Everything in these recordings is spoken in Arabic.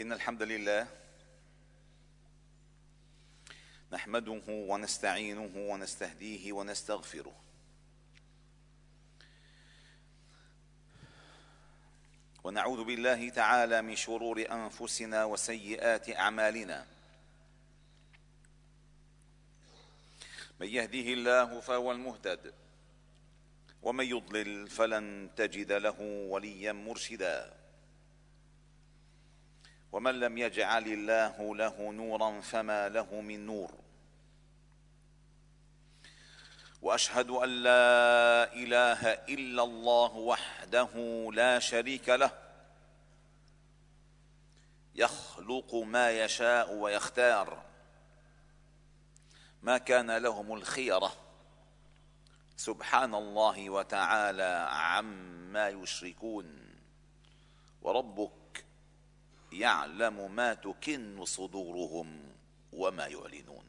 إن الحمد لله نحمده ونستعينه ونستهديه ونستغفره. ونعوذ بالله تعالى من شرور أنفسنا وسيئات أعمالنا. من يهده الله فهو المهتد ومن يضلل فلن تجد له وليا مرشدا. ومن لم يجعل الله له نورا فما له من نور. وأشهد أن لا إله إلا الله وحده لا شريك له يخلق ما يشاء ويختار. ما كان لهم الخيرة سبحان الله وتعالى عما يشركون. وربك يعلم ما تكن صدورهم وما يعلنون.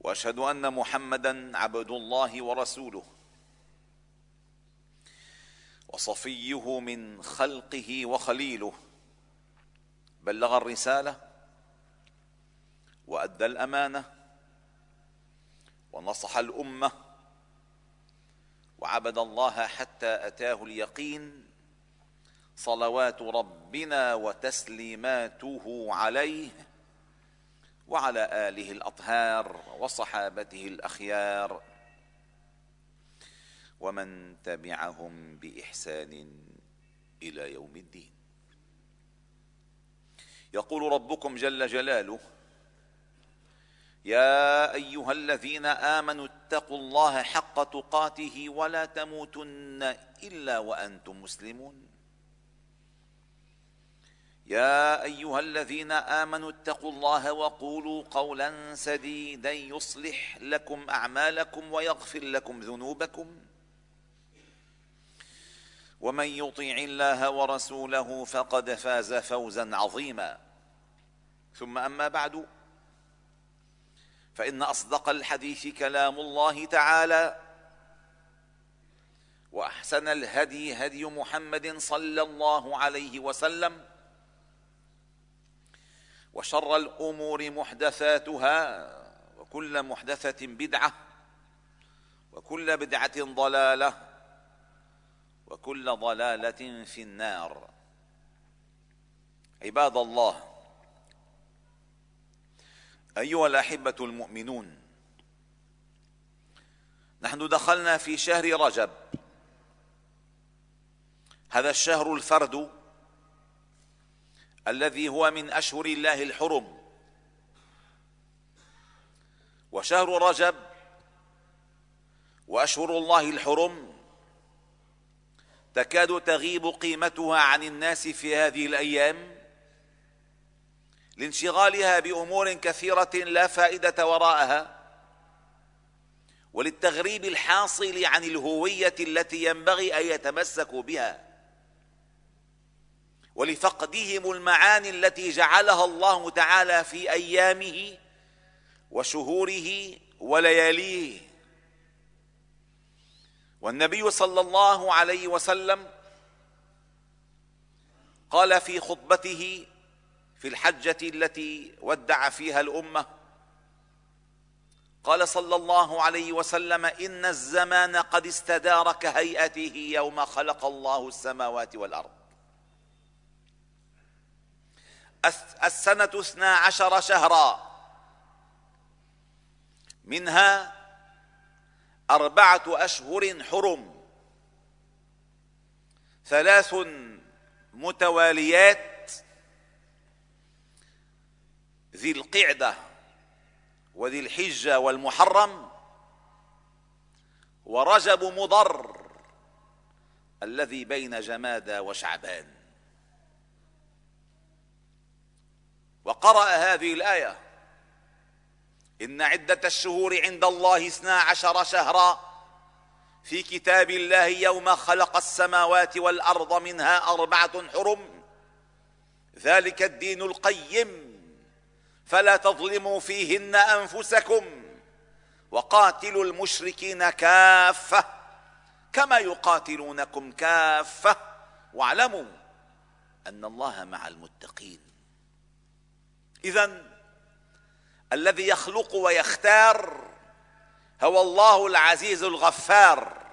وأشهد أن محمدا عبد الله ورسوله. وصفيه من خلقه وخليله. بلغ الرسالة وأدى الأمانة. ونصح الأمة. وعبد الله حتى أتاه اليقين. صلوات ربنا وتسليماته عليه وعلى آله الأطهار وصحابته الأخيار ومن تبعهم بإحسان إلى يوم الدين. يقول ربكم جل جلاله يا أيها الذين آمنوا اتقوا الله حق تقاته ولا تموتن إلا وأنتم مسلمون. يا أيها الذين آمنوا اتقوا الله وقولوا قولا سديدا يصلح لكم أعمالكم ويغفر لكم ذنوبكم. ومن يطع الله ورسوله فقد فاز فوزا عظيما. ثم أما بعد فإن أصدق الحديث كلام الله تعالى وأحسن الهدي هدي محمد صلى الله عليه وسلم وشر الأمور محدثاتها وكل محدثة بدعة وكل بدعة ضلالة وكل ضلالة في النار. عباد الله أيها الأحبة المؤمنون نحن دخلنا في شهر رجب. هذا الشهر الفرد الذي هو من أشهر الله الحرم. وشهر رجب وأشهر الله الحرم تكاد تغيب قيمتها عن الناس في هذه الأيام لانشغالها بأمور كثيرة لا فائدة وراءها وللتغريب الحاصل عن الهوية التي ينبغي أن يتمسكوا بها. ولفقدهم المعاني التي جعلها الله تعالى في أيامه وشهوره ولياليه. والنبي صلى الله عليه وسلم قال في خطبته في الحجة التي ودع فيها الأمة قال صلى الله عليه وسلم إن الزمان قد استدار كهيئته يوم خلق الله السماوات والأرض. السنة اثنا عشر شهرا. منها أربعة أشهر حرم. ثلاث متواليات ذي القعدة وذي الحجة والمحرم. ورجب مضر الذي بين جمادى وشعبان. وقرأ هذه الآية. إن عدة الشهور عند الله اثنا عشر شهرا. في كتاب الله يوم خلق السماوات والأرض منها أربعة حرم. ذلك الدين القيم. فلا تظلموا فيهن أنفسكم. وقاتلوا المشركين كافة. كما يقاتلونكم كافة. واعلموا أن الله مع المتقين. اذا الذي يخلق ويختار هو الله العزيز الغفار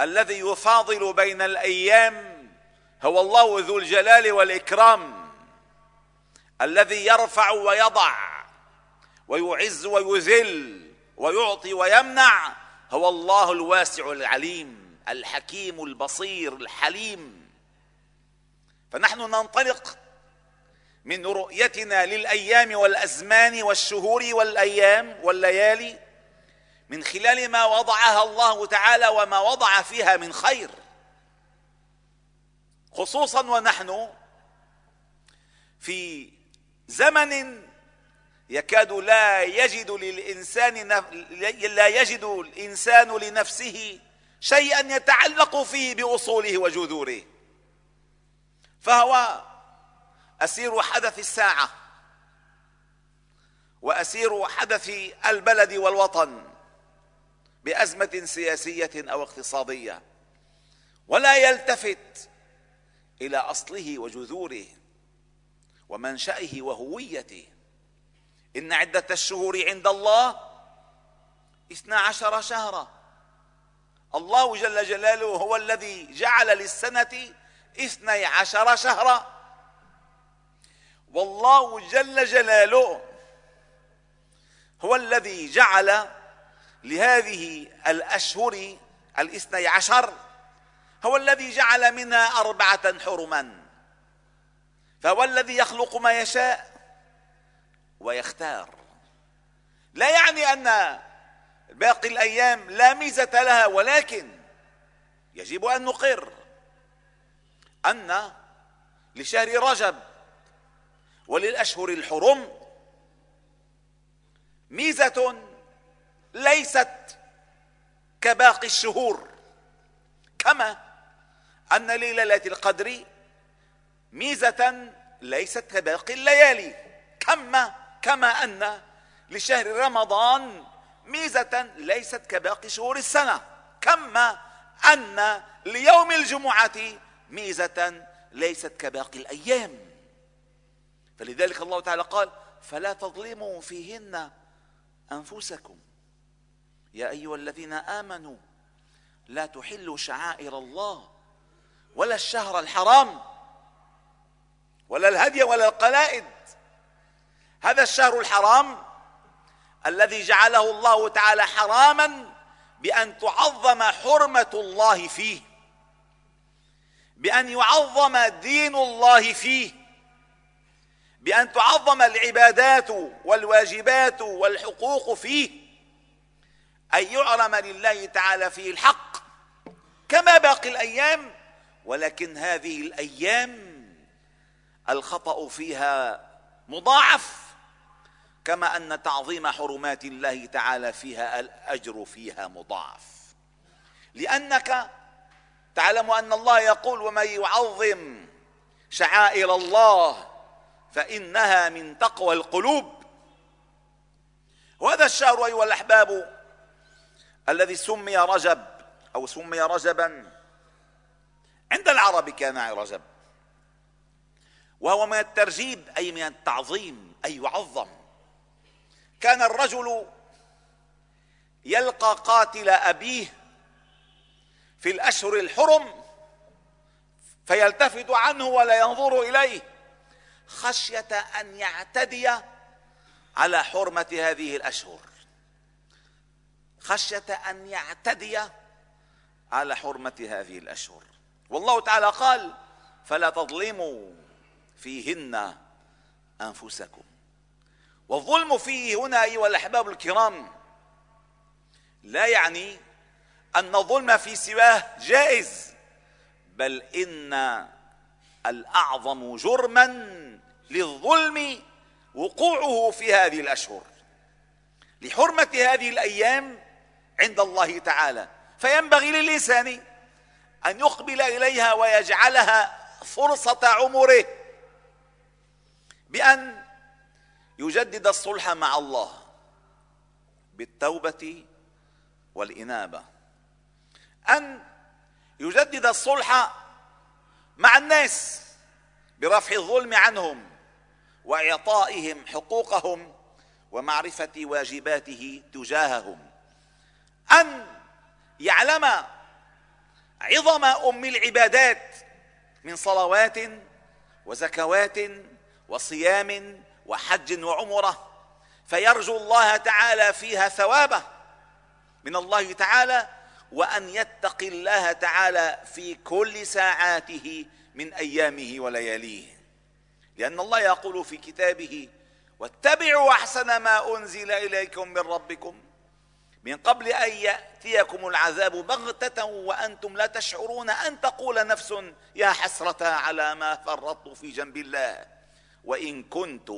الذي يفاضل بين الأيام هو الله ذو الجلال والإكرام الذي يرفع ويضع ويعز ويذل ويعطي ويمنع هو الله الواسع العليم الحكيم البصير الحليم. فنحن ننطلق من رؤيتنا للأيام والأزمان والشهور والأيام والليالي من خلال ما وضعها الله تعالى وما وضع فيها من خير. خصوصا ونحن في زمن يكاد لا يجد للإنسان لا يجد الإنسان لنفسه شيئا يتعلق فيه بأصوله وجذوره فهو أسير حدث الساعة وأسير حدث البلد والوطن بأزمة سياسية أو اقتصادية ولا يلتفت إلى أصله وجذوره ومنشأه وهويته. إن عدة الشهور عند الله اثنا عشر شهرا. الله جل جلاله هو الذي جعل للسنة اثني عشر شهرا. والله جل جلاله هو الذي جعل لهذه الأشهر الاثني عشر هو الذي جعل منها أربعة حرما. فهو الذي يخلق ما يشاء ويختار. لا يعني أن باقي الأيام لا ميزة لها ولكن يجب أن نقر أن لشهر رجب وللأشهر الحرم ميزة ليست كباقي الشهور كما أن ليلة القدر ميزة ليست كباقي الليالي كما كما أن لشهر رمضان ميزة ليست كباقي شهور السنة كما أن ليوم الجمعة ميزة ليست كباقي الأيام. فلذلك الله تعالى قال فلا تظلموا فيهن أنفسكم. يا أيها الذين آمنوا لا تحلوا شعائر الله ولا الشهر الحرام ولا الهدي ولا القلائد. هذا الشهر الحرام الذي جعله الله تعالى حراما بأن تعظم حرمة الله فيه بأن يعظم دين الله فيه بأن تعظم العبادات والواجبات والحقوق فيه. أن يعلم لله تعالى فيه الحق كما باقي الأيام ولكن هذه الأيام الخطأ فيها مضاعف كما أن تعظيم حرمات الله تعالى فيها الأجر فيها مضاعف. لأنك تعلم أن الله يقول ومن يعظم شعائر الله فإنها من تقوى القلوب. وهذا الشهر أيها الأحباب الذي سمي رجب أو سمي رجبا عند العرب كان رجب. وهو من الترجيب أي من التعظيم أي يعظم. كان الرجل يلقى قاتل أبيه في الأشهر الحرم فيلتفت عنه ولا ينظر إليه. خشية أن يعتدي على حرمة هذه الأشهر. خشية أن يعتدي على حرمة هذه الأشهر. والله تعالى قال فلا تظلموا فيهن أنفسكم. والظلم فيه هنا أيها الأحباب الكرام لا يعني أن الظلم في سواه جائز بل إن الأعظم جرما للظلم وقوعه في هذه الأشهر. لحرمة هذه الأيام عند الله تعالى. فينبغي للإنسان أن يقبل إليها ويجعلها فرصة عمره بأن يجدد الصلح مع الله بالتوبة والإنابة. أن يجدد الصلح مع الناس برفع الظلم عنهم وإعطائهم حقوقهم ومعرفة واجباته تجاههم. أن يعلم عظم أم العبادات من صلوات وزكوات وصيام وحج وعمرة فيرجو الله تعالى فيها ثوابه من الله تعالى وأن يتقي الله تعالى في كل ساعاته من أيامه ولياليه. لأن الله يقول في كتابه واتبعوا أحسن ما أنزل إليكم من ربكم. من قبل أن يأتيكم العذاب بغتة وأنتم لا تشعرون أن تقول نفس يا حسرة على ما فرطت في جنب الله. وإن كنت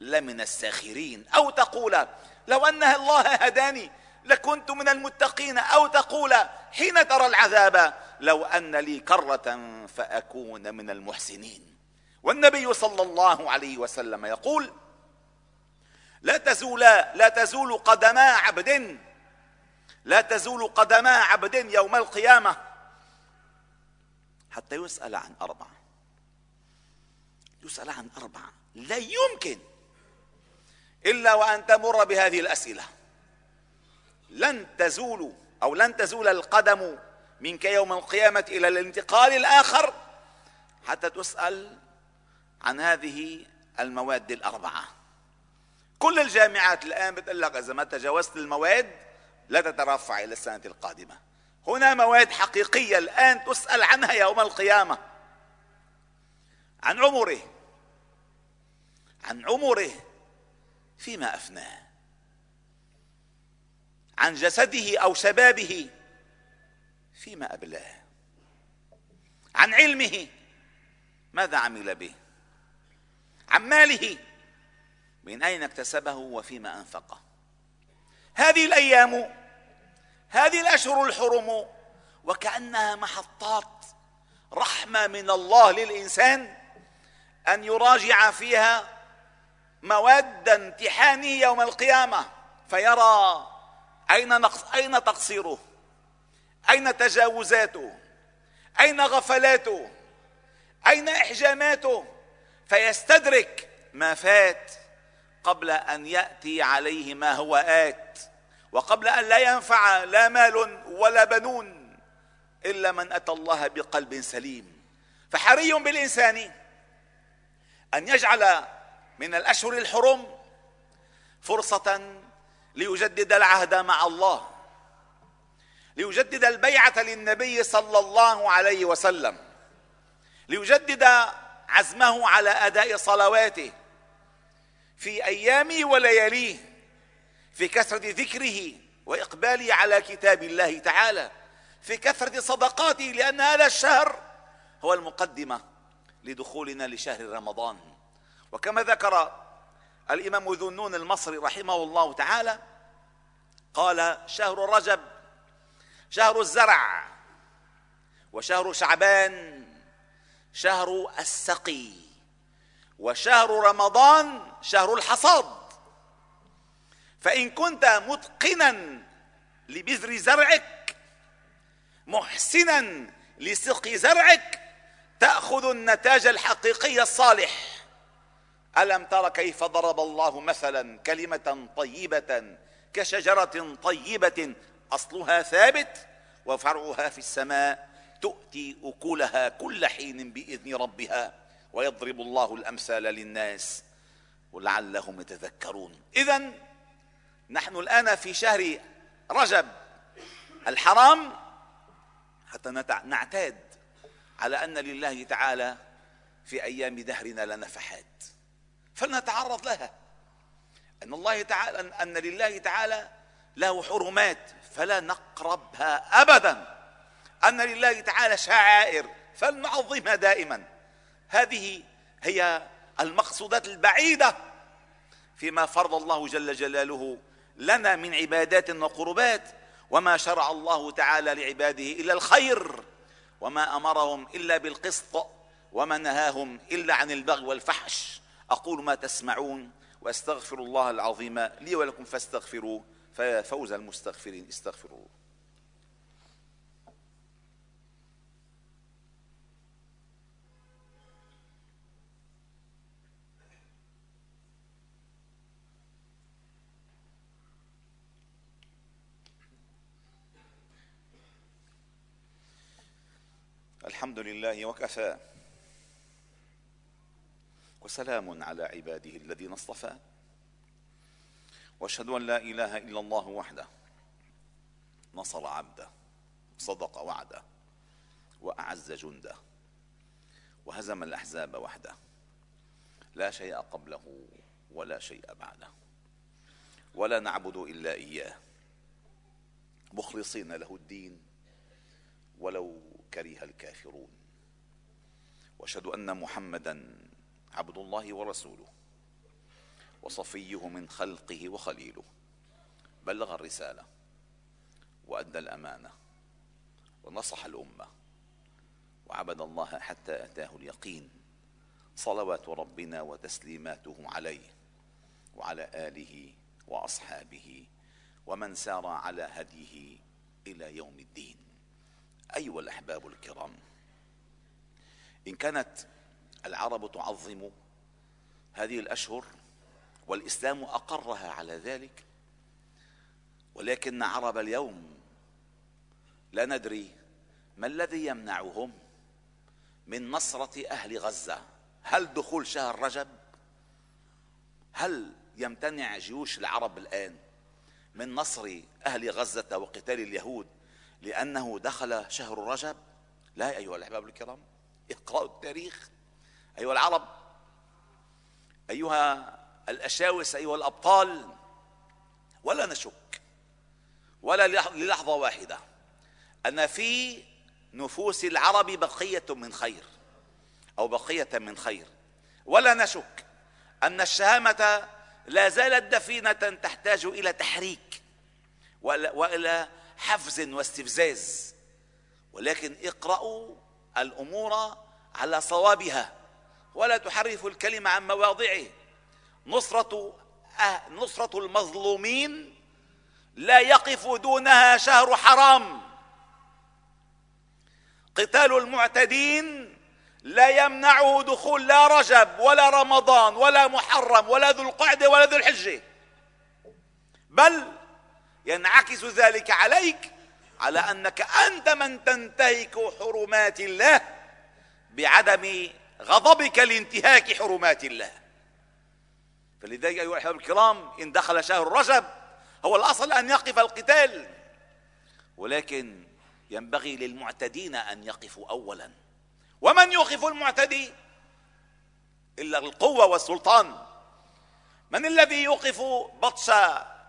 لمن الساخرين أو تقول لو ان الله هداني لكنت من المتقين أو تقول حين ترى العذاب لو أن لي كرة فأكون من المحسنين. والنبي صلى الله عليه وسلم يقول لا تزول لا تزول قدما عبد لا تزول قدما عبد يوم القيامة حتى يسأل عن أربعة. يسأل عن أربعة. لا يمكن إلا وأن تمر بهذه الأسئلة. لن تزول أو لن تزول القدم منك يوم القيامة إلى الانتقال الآخر حتى تسأل عن هذه المواد الأربعة. كل الجامعات الآن بتقول لك إذا ما تجاوزت المواد لا تترفع إلى السنة القادمة. هنا مواد حقيقية الآن تسأل عنها يوم القيامة. عن عمره. عن عمره فيما أفناه. عن جسده أو شبابه فيما أبلاه. عن علمه ماذا عمل به؟ عن ماله من أين اكتسبه وفيما أنفقه؟ هذه الأيام هذه الأشهر الحرم وكأنها محطات رحمة من الله للإنسان أن يراجع فيها مواد امتحانه يوم القيامة فيرى أين نقص أين تقصيره؟ أين تجاوزاته؟ أين غفلاته؟ أين إحجاماته؟ فيستدرك ما فات قبل أن يأتي عليه ما هو آت وقبل أن لا ينفع لا مال ولا بنون إلا من أتى الله بقلب سليم. فحري بالإنسان أن يجعل من الأشهر الحرم فرصة ليجدد العهد مع الله. ليجدد البيعة للنبي صلى الله عليه وسلم. ليجدد عزمه على أداء صلواته في أيامه ولياليه في كثرة ذكره وإقباله على كتاب الله تعالى في كثرة صدقاته لأن هذا الشهر هو المقدمة لدخولنا لشهر رمضان. وكما ذكر الإمام ذو النون المصري رحمه الله تعالى قال شهر رجب شهر الزرع وشهر شعبان شهر السقي وشهر رمضان شهر الحصاد. فإن كنت متقنا لبذر زرعك محسنا لسقي زرعك تأخذ النتاج الحقيقي الصالح. ألم تر كيف ضرب الله مثلا كلمة طيبة كشجرة طيبة؟ أصلها ثابت وفرعها في السماء. تؤتي أكلها كل حين بإذن ربها ويضرب الله الأمثال للناس ولعلهم يتذكرون. اذا نحن الآن في شهر رجب. الحرام حتى نعتاد على أن لله تعالى في أيام دهرنا لنفحات. فلنتعرض لها. أن الله تعالى ان لله تعالى له حرمات فلا نقربها ابدا. أن لله تعالى شعائر فلنعظمها دائما. هذه هي المقصودات البعيدة فيما فرض الله جل جلاله لنا من عبادات وقربات وما شرع الله تعالى لعباده إلا الخير وما أمرهم إلا بالقسط وما نهاهم إلا عن البغي والفحش. أقول ما تسمعون وأستغفر الله العظيم لي ولكم فاستغفروه فيا فوز المستغفرين. استغفروا الله الحمد لله وكفى. وسلام على عباده الذين اصطفى. واشهد أن لا إله إلا الله وحده. نصر عبده صدق وعده وأعز جنده وهزم الأحزاب وحده. لا شيء قبله ولا شيء بعده. ولا نعبد إلا إياه. مخلصين له الدين ولو كره الكافرون. وأشهد أن محمدا عبد الله ورسوله وصفيه من خلقه وخليله. بلغ الرسالة وأدى الأمانة ونصح الأمة وعبد الله حتى أتاه اليقين. صلوات ربنا وتسليماته عليه وعلى آله وأصحابه ومن سار على هديه إلى يوم الدين. أيها الأحباب الكرام إن كانت العرب تعظم هذه الأشهر والإسلام أقرها على ذلك ولكن عرب اليوم لا ندري ما الذي يمنعهم من نصرة أهل غزة. هل دخول شهر رجب؟ هل يمتنع جيوش العرب الآن من نصر أهل غزة وقتال اليهود لأنه دخل شهر رجب؟ لا أيها الأحباب الكرام إقرأوا التاريخ. أيها العرب أيها الأشاوس أيها الأبطال ولا نشك ولا للحظة واحدة أن في نفوس العرب بقية من خير أو بقية من خير. ولا نشك أن الشهامة لا زالت دفينة تحتاج إلى تحريك وإلى حفز واستفزاز ولكن اقرأوا الأمور على صوابها. ولا تحرفوا الكلمة عن مواضعه. نصرة أه نصرة المظلومين لا يقف دونها شهر حرام. قتال المعتدين لا يمنعه دخول لا رجب ولا رمضان ولا محرم ولا ذو القعدة ولا ذو الحجة. بل ينعكس ذلك عليك على أنك أنت من تنتهك حرمات الله بعدم غضبك لانتهاك حرمات الله. فلذلك أيها الأحباب الكرام إن دخل شهر رجب هو الأصل أن يقف القتال. ولكن ينبغي للمعتدين أن يقفوا اولا. ومن يوقف المعتدي؟ إلا القوة والسلطان. من الذي يوقف بطش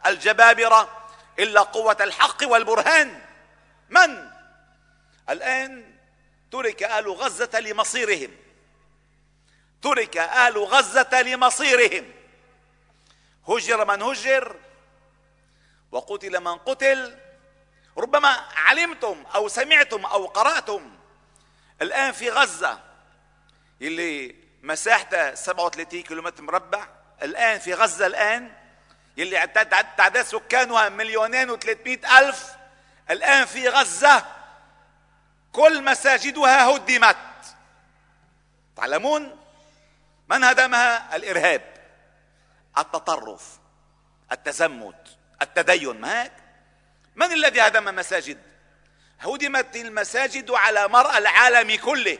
الجبابرة؟ إلا قوة الحق والبرهان. من؟ الآن ترك أهل غزة لمصيرهم. ترك أهل غزة لمصيرهم. هجر من هجر وقتل من قتل. ربما علمتم أو سمعتم أو قرأتم الآن في غزة اللي مساحتها 37 كيلومتر مربع. الآن في غزة الآن يلي تعداد سكانها مليونين وثلاثمائة ألف. الآن في غزة كل مساجدها هدمت. تعلمون؟ من هدمها؟ الإرهاب التطرف التزمت التدين. ما هيك؟ من الذي هدم مساجد؟ هدمت المساجد على مرأى العالم كله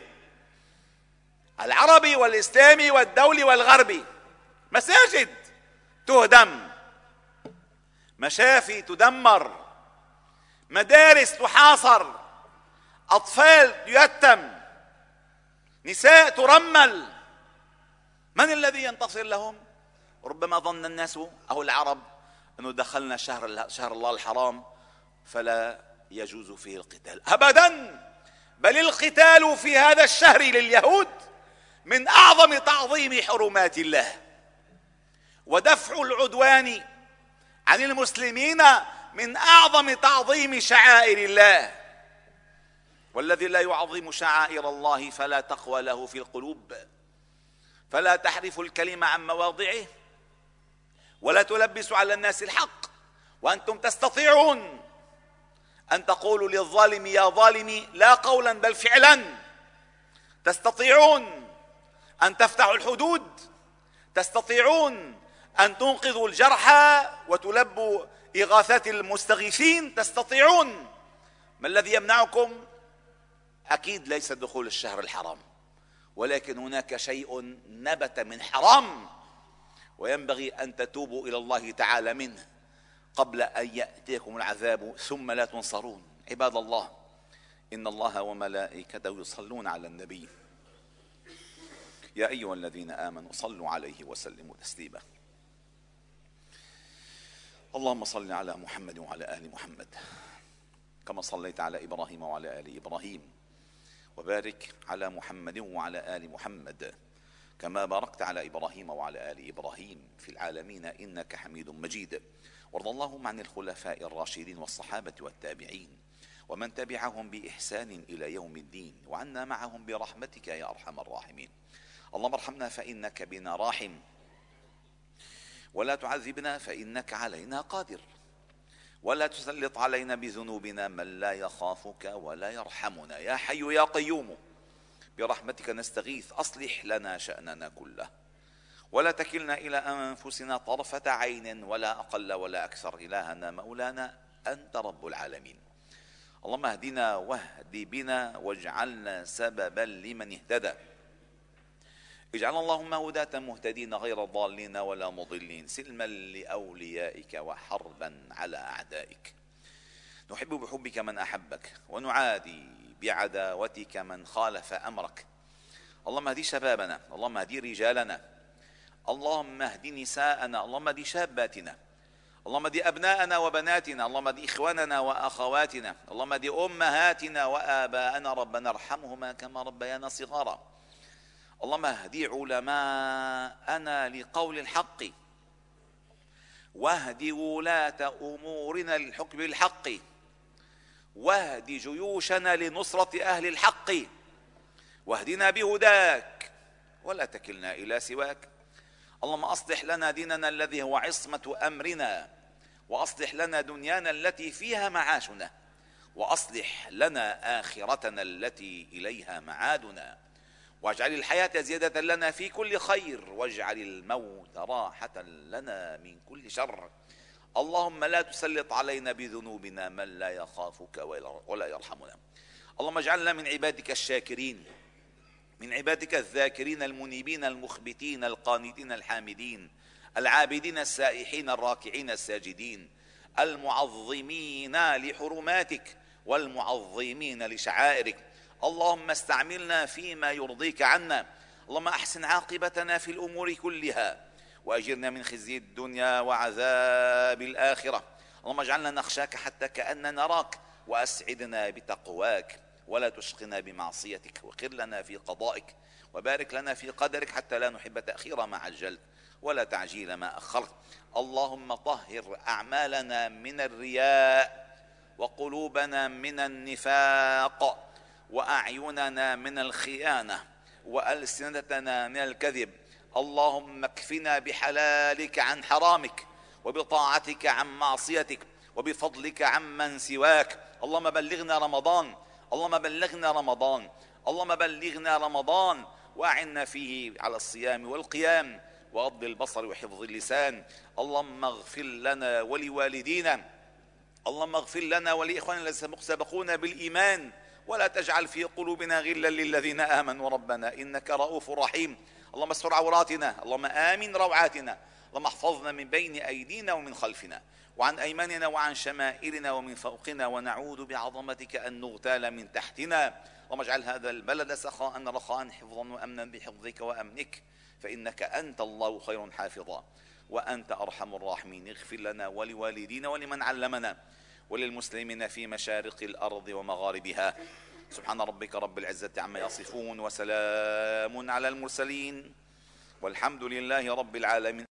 العربي والإسلامي والدولي والغربي. مساجد تهدم مشافي تدمر مدارس تحاصر أطفال يتم نساء ترمل. من الذي ينتصر لهم؟ ربما ظن الناس أو العرب أنه دخلنا شهر شهر الله الحرام فلا يجوز فيه القتال. ابدا! بل القتال في هذا الشهر لليهود من أعظم تعظيم حرمات الله. ودفع العدوان عن المسلمين من أعظم تعظيم شعائر الله. والذي لا يعظم شعائر الله فلا تقوى له في القلوب. فلا تحرف الكلمة عن مواضعه ولا تلبس على الناس الحق وأنتم تستطيعون أن تقولوا للظالم يا ظالمي لا قولا بل فعلا. تستطيعون أن تفتحوا الحدود تستطيعون أن تنقذوا الجرحى وتلبوا إغاثات المستغيثين تستطيعون. ما الذي يمنعكم؟ أكيد ليس دخول الشهر الحرام. ولكن هناك شيء نبت من حرام وينبغي أن تتوبوا إلى الله تعالى منه قبل أن يأتيكم العذاب ثم لا تنصرون. عباد الله إن الله وملائكته يصلون على النبي. يا أيها الذين آمنوا صلوا عليه وسلموا تسليما. اللهم صل على محمد وعلى آل محمد كما صليت على إبراهيم وعلى آل إبراهيم. وبارك على محمد وعلى آل محمد كما باركت على إبراهيم وعلى آل إبراهيم في العالمين إنك حميد مجيد. وارض اللهم عن الخلفاء الراشدين والصحابة والتابعين ومن تبعهم بإحسان إلى يوم الدين وعنا معهم برحمتك يا أرحم الراحمين. اللهم ارحمنا فإنك بنا راحم ولا تعذبنا فإنك علينا قادر. ولا تسلط علينا بذنوبنا من لا يخافك ولا يرحمنا. يا حي يا قيوم برحمتك نستغيث أصلح لنا شأننا كله. ولا تكلنا إلى أنفسنا طرفة عين ولا أقل ولا أكثر. إلهنا مولانا أنت رب العالمين. اللهم اهدنا واهد بنا واجعلنا سببا لمن اهتدى. اجعل اللهم هداة مهتدين غير ضالين ولا مضلين سلما لأوليائك وحربا على أعدائك. نحب بحبك من أحبك ونعادي بعداوتك من خالف أمرك. اللهم اهدي شبابنا اللهم اهدي رجالنا اللهم اهدي نساءنا اللهم اهدي شاباتنا اللهم اهدي أبناءنا وبناتنا اللهم اهدي إخواننا وأخواتنا اللهم اهدي أمهاتنا وآباءنا ربنا ارحمهما كما ربيانا صغارا. اللهم اهدي علماءنا لقول الحق. واهد ولاة أمورنا للحكم بالحق. واهد جيوشنا لنصرة أهل الحق. واهدنا بهداك. ولا تكلنا إلى سواك. اللهم أصلح لنا ديننا الذي هو عصمة أمرنا. وأصلح لنا دنيانا التي فيها معاشنا. وأصلح لنا آخرتنا التي إليها معادنا. واجعل الحياة زيادة لنا في كل خير واجعل الموت راحة لنا من كل شر. اللهم لا تسلط علينا بذنوبنا من لا يخافك ولا يرحمنا. اللهم اجعلنا من عبادك الشاكرين من عبادك الذاكرين المنيبين المخبتين القانتين الحامدين العابدين السائحين الراكعين الساجدين المعظمين لحرماتك والمعظمين لشعائرك. اللهم استعملنا فيما يرضيك عنا. اللهم أحسن عاقبتنا في الأمور كلها. وأجرنا من خزي الدنيا وعذاب الآخرة. اللهم اجعلنا نخشاك حتى كأننا نراك. وأسعدنا بتقواك. ولا تشقنا بمعصيتك. وقر لنا في قضائك. وبارك لنا في قدرك حتى لا نحب تأخير ما عجلت. ولا تعجيل ما أخرت. اللهم طهر أعمالنا من الرياء. وقلوبنا من النفاق. وأعيننا من الخيانة وألسنتنا من الكذب. اللهم اكفنا بحلالك عن حرامك وبطاعتك عن معصيتك وبفضلك عمن سواك. اللهم بلغنا رمضان. اللهم بلغنا رمضان. اللهم بلغنا رمضان. وأعنا فيه على الصيام والقيام وغض البصر وحفظ اللسان. اللهم اغفر لنا ولوالدينا. اللهم اغفر لنا ولإخواننا الذين سبقونا بالإيمان. ولا تجعل في قلوبنا غلا للذين آمنوا ربنا إنك رؤوف رحيم. اللهم استر عوراتنا اللهم آمن روعاتنا اللهم احفظنا من بين أيدينا ومن خلفنا وعن أيماننا وعن شمائلنا ومن فوقنا ونعوذ بعظمتك أن نغتال من تحتنا. اللهم اجعل هذا البلد سخاء رخاء حفظا وامنا بحفظك وأمنك فإنك أنت الله خير حافظا وأنت أرحم الراحمين. اغفر لنا ولوالدينا ولمن علمنا. وللمسلمين في مشارق الأرض ومغاربها. سبحان ربك رب العزة عما يصفون وسلام على المرسلين. والحمد لله رب العالمين.